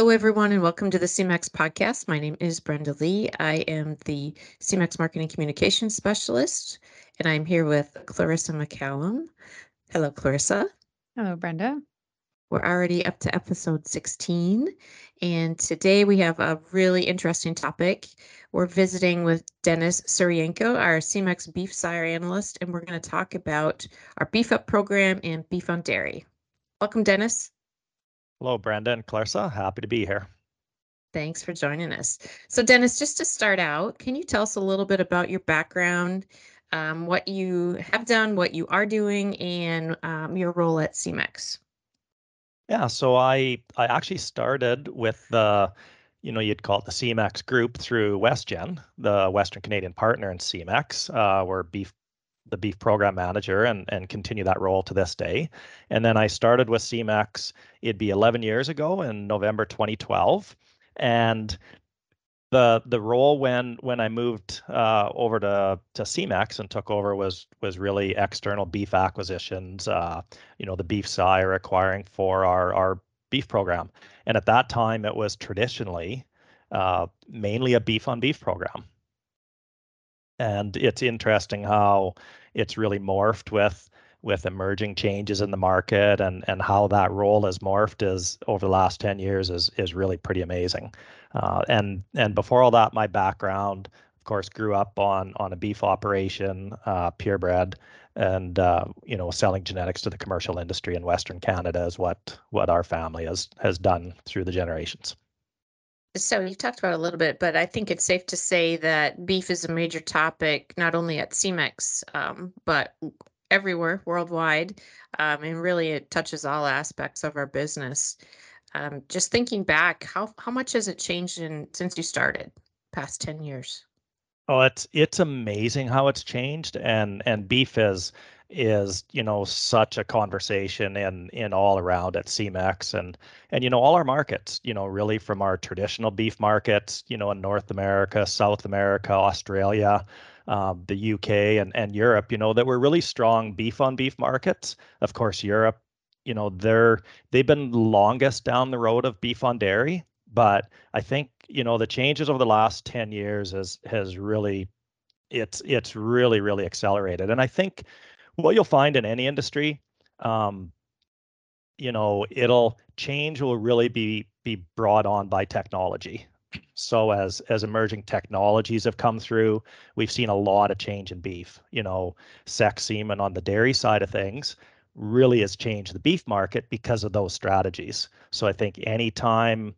Hello, everyone, and welcome to the Semex podcast. My name is Brenda Lee. I am the Semex Marketing Communications Specialist, and I'm here with Clarissa McCallum. Hello, Clarissa. Hello, Brenda. We're already up to episode 16, and today we have a really interesting topic. We're visiting with Dennis Serhienko, our Semex beef sire analyst, and we're going to talk about our Beef Up program and beef on dairy. Welcome, Dennis. Hello, Brenda and Clarissa. Happy to be here. Thanks for joining us. So, Dennis, just to start out, can you tell us a little bit about your background, um, what you have done, what you are doing, and um, your role at Semex? Yeah, so I I actually started with the, you know, you'd call it the Semex group through WestGen, the Western Canadian partner in Semex. Uh, we're beef the beef program manager and and continue that role to this day. And then I started with Semex. It'd be 11 years ago in November 2012, and the the role when when I moved uh, over to to Semex and took over was was really external beef acquisitions. Uh, you know, the beef sire acquiring for our our beef program, and at that time it was traditionally uh, mainly a beef on beef program. And it's interesting how it's really morphed with with emerging changes in the market and and how that role has morphed is over the last 10 years is is really pretty amazing. Uh, and and before all that my background of course grew up on on a beef operation uh, purebred and uh, you know selling genetics to the commercial industry in western canada is what what our family has has done through the generations so you talked about a little bit, but I think it's safe to say that beef is a major topic not only at Semex um, but everywhere worldwide, um, and really it touches all aspects of our business. Um, just thinking back, how how much has it changed in since you started, past ten years? Oh, it's it's amazing how it's changed, and and beef is is you know such a conversation in in all around at Semex and and you know all our markets you know really from our traditional beef markets you know in North America, South America, Australia, um, the UK and, and Europe, you know, that were really strong beef on beef markets. Of course, Europe, you know, they're they've been longest down the road of beef on dairy, but I think you know the changes over the last 10 years has has really it's it's really really accelerated and i think what you'll find in any industry um, you know it'll change will really be be brought on by technology so as as emerging technologies have come through, we've seen a lot of change in beef. You know, sex semen on the dairy side of things really has changed the beef market because of those strategies. So I think anytime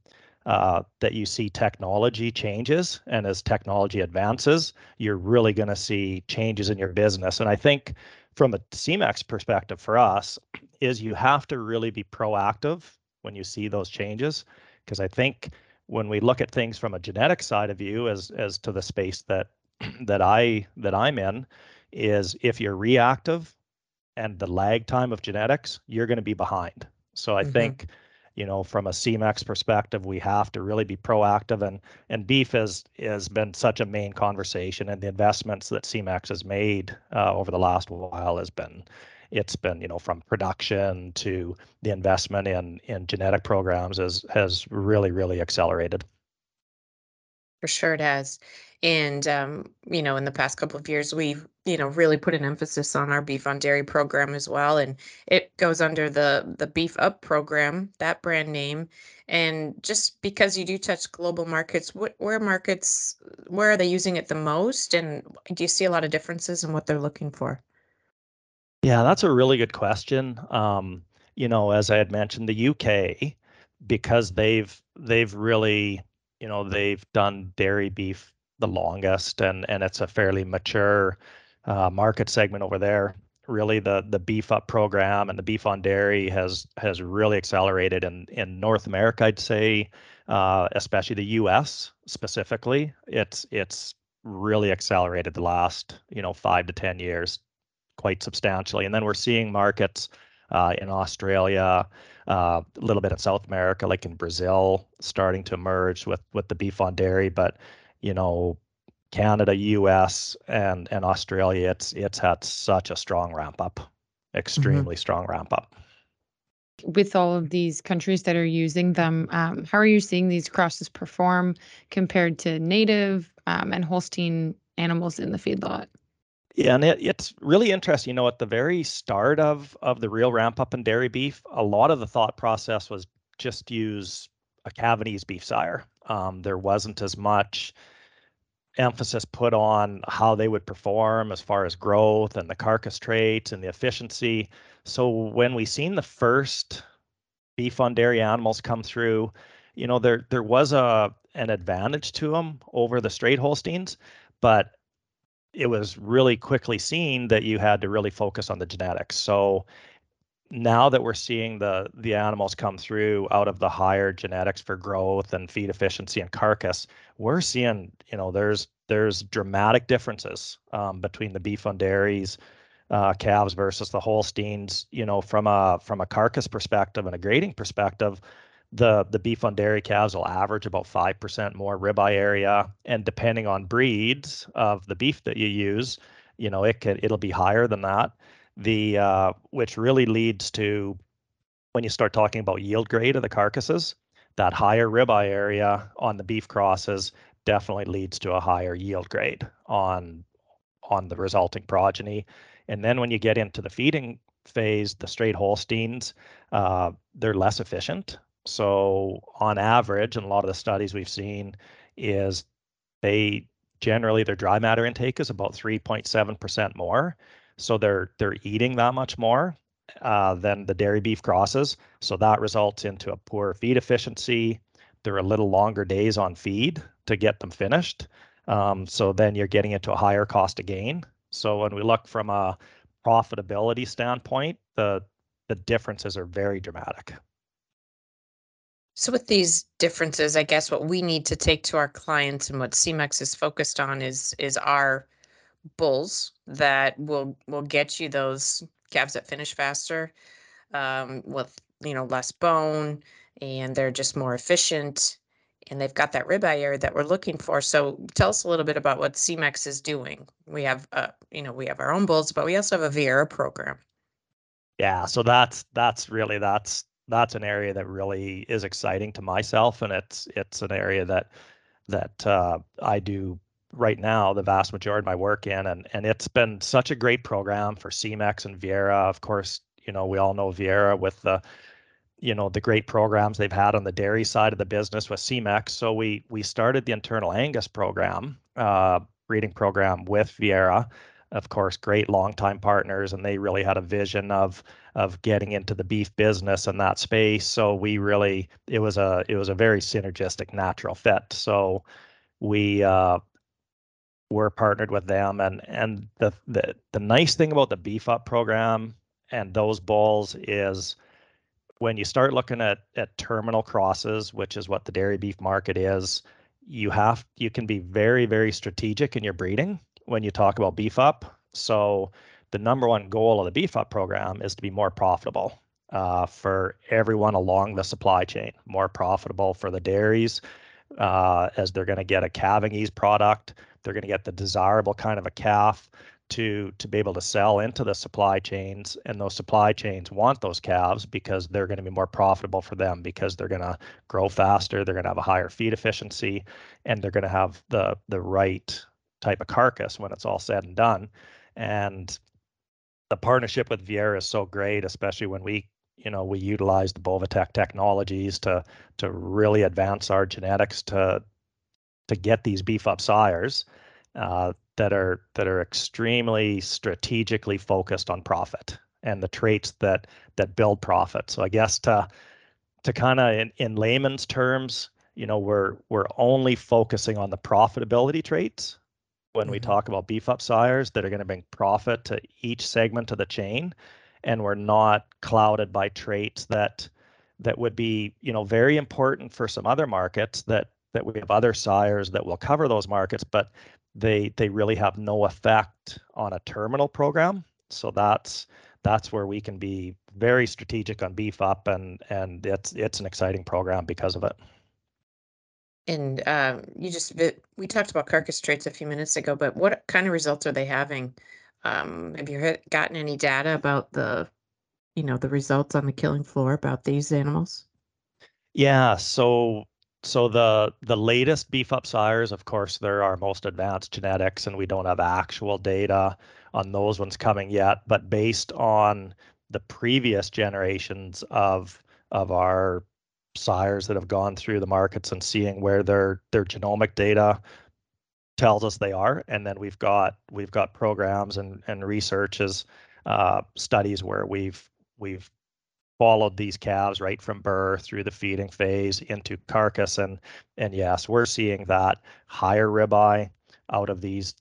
uh, that you see technology changes and as technology advances, you're really going to see changes in your business. And I think from a Semex perspective for us is you have to really be proactive when you see those changes because I think when we look at things from a genetic side of view as as to the space that that I that I'm in is if you're reactive and the lag time of genetics, you're going to be behind. So I mm-hmm. think you know from a Semex perspective, we have to really be proactive and and beef has has been such a main conversation and the investments that Semex has made uh, over the last while has been it's been you know from production to the investment in in genetic programs has has really really accelerated for sure it has. And um, you know in the past couple of years we've you know really put an emphasis on our beef on dairy program as well and it goes under the the beef up program that brand name. And just because you do touch global markets what where markets where are they using it the most and do you see a lot of differences in what they're looking for? Yeah, that's a really good question. Um, you know, as I had mentioned, the UK, because they've they've really, you know, they've done dairy beef the longest, and and it's a fairly mature uh, market segment over there. Really, the the beef up program and the beef on dairy has has really accelerated in in North America. I'd say, uh, especially the U.S. specifically, it's it's really accelerated the last you know five to ten years quite substantially. And then we're seeing markets uh, in Australia, uh, a little bit in South America, like in Brazil, starting to emerge with with the beef on dairy. But you know, Canada, U.S. and and Australia, it's it's had such a strong ramp up, mm-hmm. extremely mm-hmm. strong ramp up. with all of these countries that are using them, um, how are you seeing these crosses perform compared to native um, and Holstein animals in the feedlot? Yeah, and it, it's really interesting. You know, at the very start of of the real ramp up in dairy beef, a lot of the thought process was just use a calving ease beef sire. Um, there wasn't as much emphasis put on how they would perform as far as growth and the carcass traits and the efficiency. So when we seen the first beef on dairy animals come through, you know, there there was a an advantage to them over the straight Holsteins, but it was really quickly seen that you had to really focus on the genetics. So now that we're seeing the the animals come through out of the higher genetics for growth and feed efficiency and carcass, we're seeing you know there's there's dramatic differences um, between the beef on dairies uh, calves versus the Holsteins. You know, from a from a carcass perspective and a grading perspective, the the beef on dairy calves will average about five percent more ribeye area, and depending on breeds of the beef that you use, you know it could it'll be higher than that the uh, which really leads to when you start talking about yield grade of the carcasses, that higher ribeye area on the beef crosses definitely leads to a higher yield grade on on the resulting progeny. And then when you get into the feeding phase, the straight Holsteins, uh, they're less efficient. So on average, and a lot of the studies we've seen is they generally their dry matter intake is about 3.7% more so they're they're eating that much more uh, than the dairy beef crosses. So that results into a poor feed efficiency. They're a little longer days on feed to get them finished. Um, so then you're getting into a higher cost of gain. So when we look from a profitability standpoint, the the differences are very dramatic. So with these differences, I guess what we need to take to our clients and what Semex is focused on is is our bulls that will will get you those calves that finish faster um, with you know less bone and they're just more efficient and they've got that ribeye area that we're looking for. So tell us a little bit about what Semex is doing. We have uh, you know we have our own bulls, but we also have a Viera program. Yeah, so that's that's really that's that's an area that really is exciting to myself, and it's it's an area that that uh, I do right now the vast majority of my work in and and it's been such a great program for Semex and Viera. Of course you know we all know Viera with the you know the great programs they've had on the dairy side of the business with Semex so we we started the internal Angus program uh, breeding program with Viera of course great longtime partners and they really had a vision of of getting into the beef business in that space. So we really it was a it was a very synergistic natural fit. So we uh, we're partnered with them and and the the the nice thing about the beef up program and those bulls is when you start looking at at terminal crosses which is what the dairy beef market is you have you can be very very strategic in your breeding when you talk about beef up. So the number one goal of the beef up program is to be more profitable uh, for everyone along the supply chain more profitable for the dairies uh, as they're going to get a calving ease product. They're going to get the desirable kind of a calf to to be able to sell into the supply chains and those supply chains want those calves because they're going to be more profitable for them because they're going to grow faster they're going to have a higher feed efficiency and they're going to have the the right type of carcass when it's all said and done and the partnership with Viera is so great especially when we you know we utilize the Boviteq technologies to to really advance our genetics to to get these beef up sires uh, that are that are extremely strategically focused on profit and the traits that that build profit. So I guess to to kind of in, in layman's terms, you know, we're we're only focusing on the profitability traits when mm-hmm. we talk about beef up sires that are going to bring profit to each segment of the chain, and we're not clouded by traits that that would be you know very important for some other markets that that we have other sires that will cover those markets, but they they really have no effect on a terminal program. So that's that's where we can be very strategic on beef up, and and it's it's an exciting program because of it. And um, you just we talked about carcass traits a few minutes ago, but what kind of results are they having? Um, have you gotten any data about the you know, the results on the killing floor about these animals? Yeah, so so the the latest beef up sires, of course, they're our most advanced genetics, and we don't have actual data on those ones coming yet. But based on the previous generations of of our sires that have gone through the markets and seeing where their their genomic data tells us they are, and then we've got we've got programs and and researches uh, studies where we've we've followed these calves right from birth through the feeding phase into carcass and and yes we're seeing that higher ribeye out of these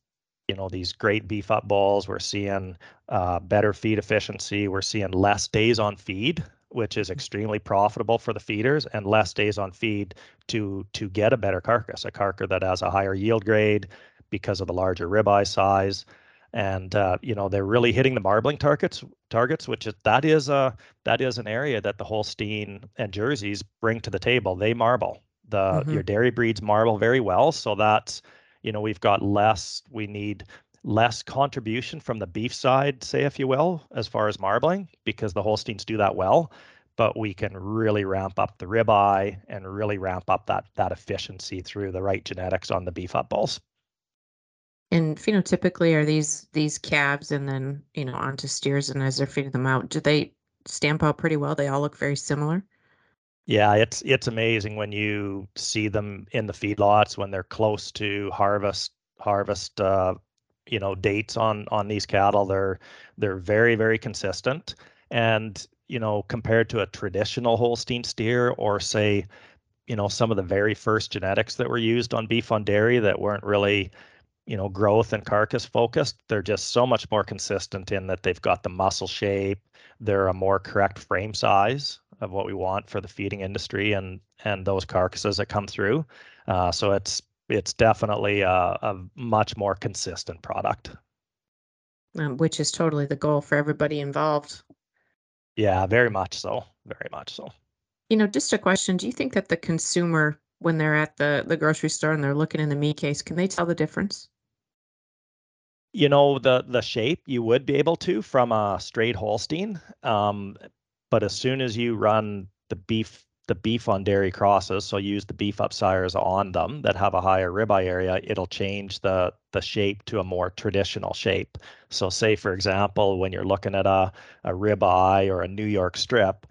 you know these great beef up bulls we're seeing uh, better feed efficiency. We're seeing less days on feed which is extremely profitable for the feeders and less days on feed to to get a better carcass a carcass that has a higher yield grade because of the larger ribeye size. And uh, you know they're really hitting the marbling targets targets which is that is a that is an area that the holstein and jerseys bring to the table. They marble. The mm-hmm. your dairy breeds marble very well so that's you know we've got less we need less contribution from the beef side say if you will as far as marbling because the holsteins do that well but we can really ramp up the ribeye and really ramp up that that efficiency through the right genetics on the beef up bulls and phenotypically, are these these calves and then you know onto steers, and as they're feeding them out, do they stamp out pretty well? They all look very similar. Yeah, it's it's amazing when you see them in the feedlots when they're close to harvest harvest uh, you know dates on on these cattle. They're they're very very consistent, and you know compared to a traditional Holstein steer or say you know some of the very first genetics that were used on beef on dairy that weren't really you know growth and carcass focused they're just so much more consistent in that they've got the muscle shape they're a more correct frame size of what we want for the feeding industry and and those carcasses that come through uh, so it's it's definitely a, a much more consistent product. Um, which is totally the goal for everybody involved. Yeah very much so very much so. You know just a question do you think that the consumer when they're at the the grocery store and they're looking in the meat case can they tell the difference? You know the the shape you would be able to from a straight Holstein, um, but as soon as you run the beef the beef on dairy crosses, so use the beef up sires on them that have a higher ribeye area, it'll change the the shape to a more traditional shape. So say for example, when you're looking at a, a ribeye or a New York strip,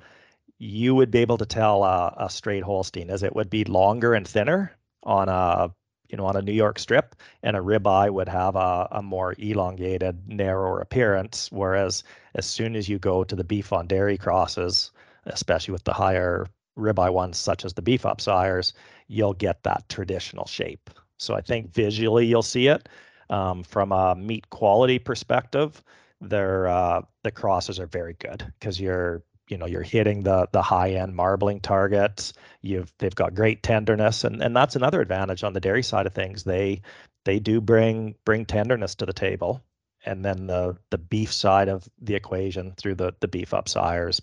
you would be able to tell a, a straight Holstein as it would be longer and thinner on a you know, on a New York strip, and a ribeye would have a, a more elongated, narrower appearance. Whereas as soon as you go to the beef on dairy crosses, especially with the higher ribeye ones, such as the beef up sires, you'll get that traditional shape. So I think visually you'll see it. Um, from a meat quality perspective, they're uh, the crosses are very good because you're you know you're hitting the the high end marbling targets you've they've got great tenderness and and that's another advantage on the dairy side of things they they do bring bring tenderness to the table and then the the beef side of the equation through the the beef up sires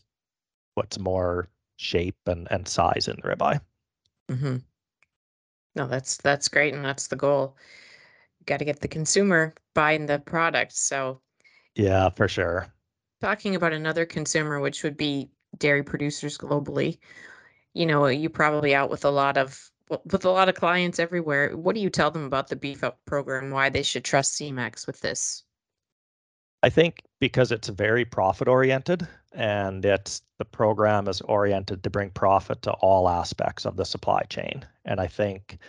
what's more shape and and size in the ribeye mm-hmm. no that's that's great and that's the goal got to get the consumer buying the product so yeah for sure Talking about another consumer, which would be dairy producers globally, you know, you probably out with a lot of with a lot of clients everywhere. What do you tell them about the beef up program? Why they should trust Semex with this? I think because it's very profit oriented and it's the program is oriented to bring profit to all aspects of the supply chain. And I think,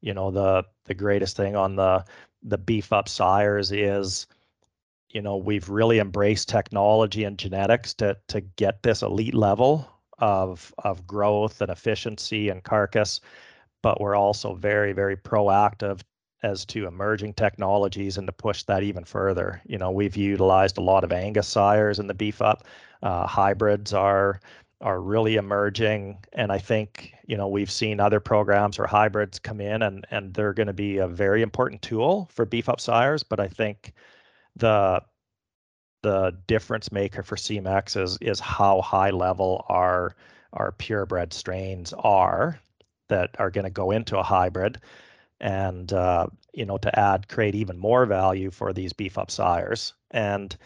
you know, the the greatest thing on the the beef up sires is you know we've really embraced technology and genetics to to get this elite level of of growth and efficiency and carcass but we're also very very proactive as to emerging technologies and to push that even further. You know we've utilized a lot of angus sires in the beef up. Uh, hybrids are are really emerging and i think you know we've seen other programs or hybrids come in and and they're going to be a very important tool for beef up sires but i think the the difference maker for Semex is is how high level our our purebred strains are that are going to go into a hybrid and uh, you know to add create even more value for these beef up sires and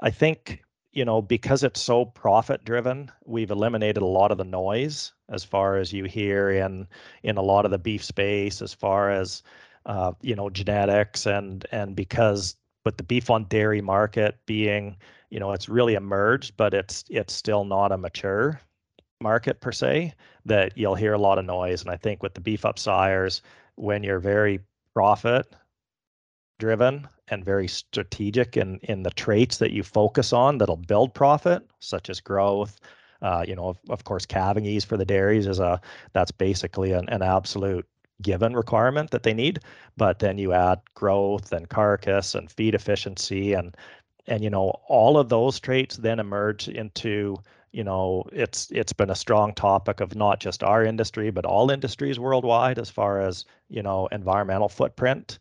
i think you know, because it's so profit driven, we've eliminated a lot of the noise as far as you hear in in a lot of the beef space, as far as uh, you know genetics and and because but the beef on dairy market being you know it's really emerged, but it's it's still not a mature market per se that you'll hear a lot of noise. And I think with the beef up sires, when you're very profit driven and very strategic in in the traits that you focus on that'll build profit, such as growth. Uh, you know, of, of course, calving ease for the dairies is a that's basically an, an absolute given requirement that they need. But then you add growth and carcass and feed efficiency and and you know all of those traits then emerge into you know it's it's been a strong topic of not just our industry but all industries worldwide as far as you know environmental footprint.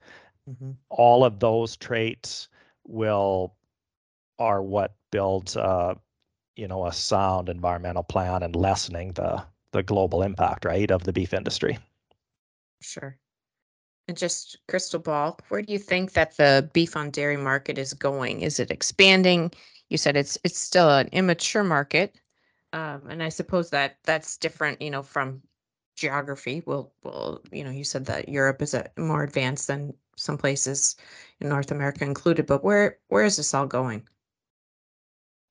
Mm-hmm. all of those traits will are what builds uh, you know a sound environmental plan and lessening the the global impact right of the beef industry. Sure. And just crystal ball where do you think that the beef on dairy market is going? Is it expanding? You said it's it's still an immature market um, and i suppose that that's different you know from geography Well, well, you know you said that europe is a, more advanced than some places in North America included. But where where is this all going?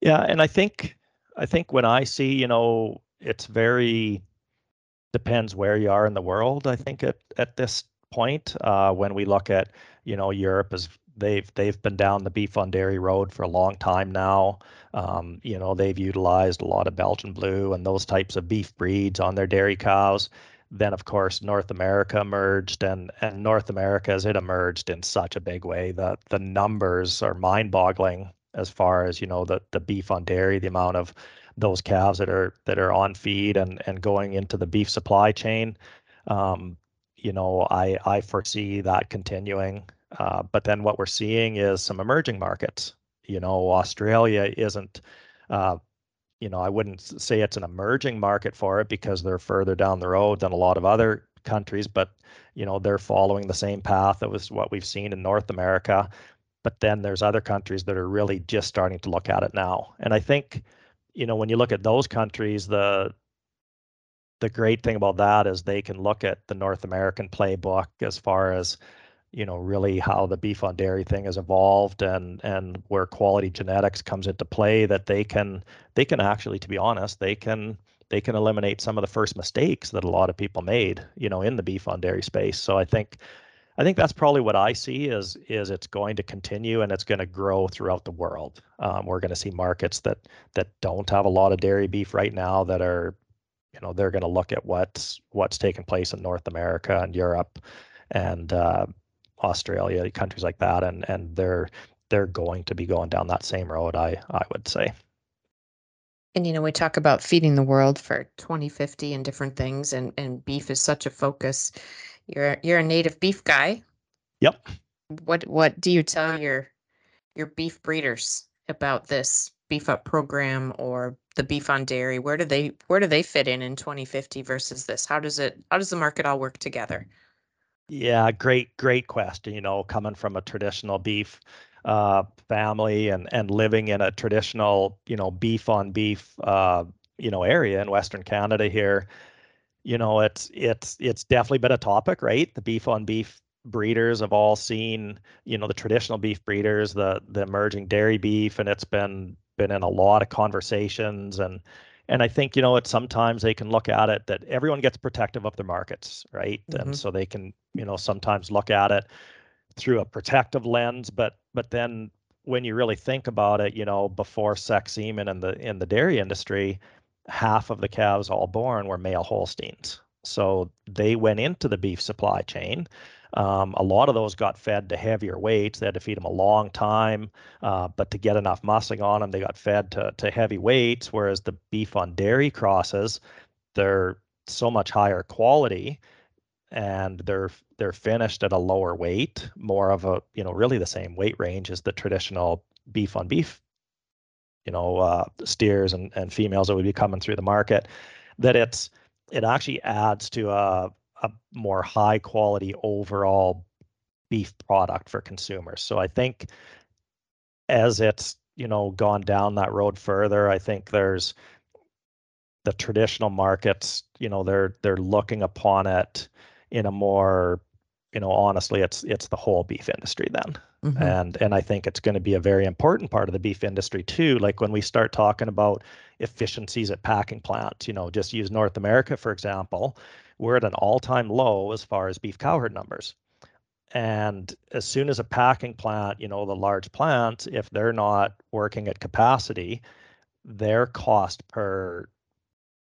Yeah, and I think I think when I see, you know, it's very depends where you are in the world. I think at at this point, uh, when we look at, you know, Europe is they've they've been down the beef on dairy road for a long time now. Um, you know, they've utilized a lot of Belgian blue and those types of beef breeds on their dairy cows. Then of course North America emerged and and North America as it emerged in such a big way that the numbers are mind-boggling as far as you know the the beef on dairy the amount of those calves that are that are on feed and and going into the beef supply chain. Um, you know I I foresee that continuing uh, but then what we're seeing is some emerging markets you know Australia isn't uh, you know, I wouldn't say it's an emerging market for it because they're further down the road than a lot of other countries, but you know, they're following the same path that was what we've seen in North America. But then there's other countries that are really just starting to look at it now. And I think, you know, when you look at those countries, the the great thing about that is they can look at the North American playbook as far as you know really how the beef on dairy thing has evolved and and where quality genetics comes into play that they can they can actually to be honest they can they can eliminate some of the first mistakes that a lot of people made you know in the beef on dairy space. So i think i think that's probably what i see is is it's going to continue and it's going to grow throughout the world. Um, we're going to see markets that that don't have a lot of dairy beef right now that are you know they're going to look at what's what's taking place in north america and europe and uh, Australia, countries like that, and and they're they're going to be going down that same road. I I would say. And you know, we talk about feeding the world for 2050 and different things, and and beef is such a focus. You're you're a native beef guy. Yep. What what do you tell your your beef breeders about this beef up program or the beef on dairy? Where do they where do they fit in in 2050 versus this? How does it how does the market all work together? Yeah, great, great question. You know, coming from a traditional beef uh, family and and living in a traditional, you know, beef on beef, uh, you know, area in Western Canada here, you know, it's it's it's definitely been a topic, right? The beef on beef breeders have all seen, you know, the traditional beef breeders, the the emerging dairy beef, and it's been been in a lot of conversations and and I think you know it sometimes they can look at it that everyone gets protective of their markets, right? Mm-hmm. And so they can you know sometimes look at it through a protective lens, but but then when you really think about it, you know, before sex semen in the in the dairy industry, half of the calves all born were male Holsteins. So they went into the beef supply chain um, a lot of those got fed to heavier weights. They had to feed them a long time, uh, but to get enough muscling on them, they got fed to, to heavy weights. Whereas the beef on dairy crosses, they're so much higher quality and they're they're finished at a lower weight, more of a you know really the same weight range as the traditional beef on beef, you know uh, steers and, and females that would be coming through the market. That it's it actually adds to a a more high quality overall beef product for consumers. So I think as it's you know, gone down that road further. I think there's the traditional markets, you know, they're they're looking upon it in a more, you know, honestly, it's it's the whole beef industry then. Mhm. And and I think it's going to be a very important part of the beef industry too. Like when we start talking about efficiencies at packing plants, you know, just use North America for example, we're at an all-time low as far as beef cow herd numbers. And as soon as a packing plant, you know, the large plants, if they're not working at capacity, their cost per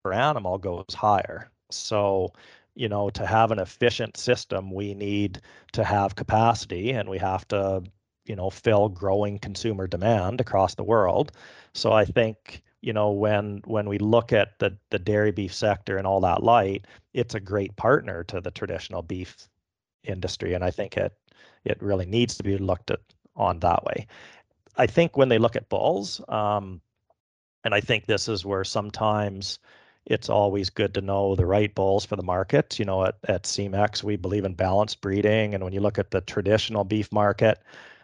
per animal goes higher. So, you know, to have an efficient system, we need to have capacity and we have to, you know, fill growing consumer demand across the world. So I think, you know, when when we look at the the dairy beef sector and all that light, it's a great partner to the traditional beef industry. And I think it it really needs to be looked at on that way. I think when they look at bulls, um, and I think this is where sometimes it's always good to know the right bulls for the market. You know, at, at Semex, we believe in balanced breeding. And when you look at the traditional beef market,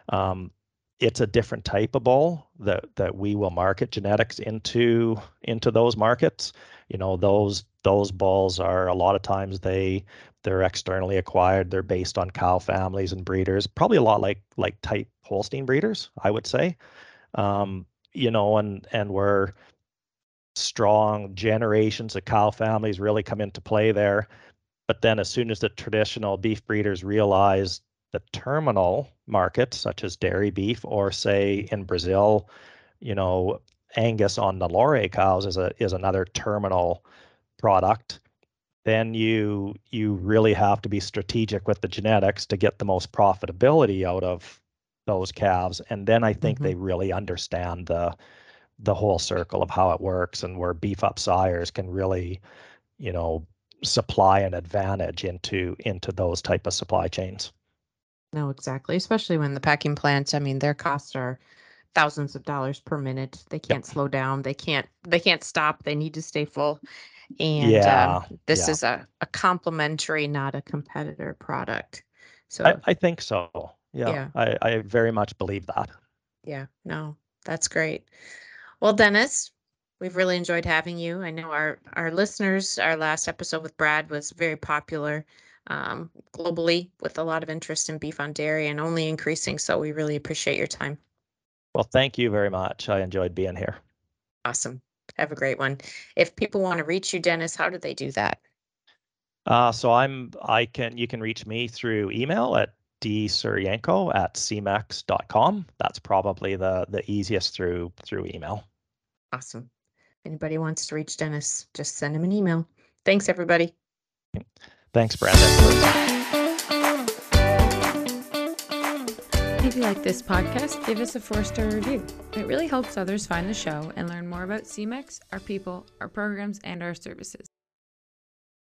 um, it's a different type of bull that that we will market genetics into into those markets. You know, those those bulls are a lot of times they they're externally acquired. They're based on cow families and breeders, probably a lot like like type Holstein breeders, I would say. Um, you know, and and we're strong generations of cow families really come into play there. But then, as soon as the traditional beef breeders realize the terminal market, such as dairy beef, or say in Brazil, you know, Angus on Nelore cows is a is another terminal product. Then you you really have to be strategic with the genetics to get the most profitability out of those calves. And then I think Mhm. they really understand the the whole circle of how it works and where beef up sires can really, you know, supply an advantage into into those type of supply chains. No, exactly. Especially when the packing plants, I mean, their costs are thousands of dollars per minute. They can't slow down. They can't they can't stop. They need to stay full. And Yeah, um, this yeah. is a, a complementary, not a competitor product. So I, I think so. Yeah, Yeah. I, I very much believe that. yeah, no, that's great. Well, Dennis, we've really enjoyed having you. I know our our listeners, our last episode with Brad was very popular um, globally with a lot of interest in beef on dairy and only increasing. So we really appreciate your time. Well, thank you very much. I enjoyed being here. Awesome. Have a great one. If people want to reach you, Dennis, how do they do that? Uh, so I'm I can you can reach me through email at dserhienko at semex.com. That's probably the the easiest through through email. Awesome. If anybody wants to reach Dennis, just send him an email. Thanks, everybody. Thanks, Brandon. If you like this podcast, give us a four star review. It really helps others find the show and learn more about Semex, our people, our programs, and our services.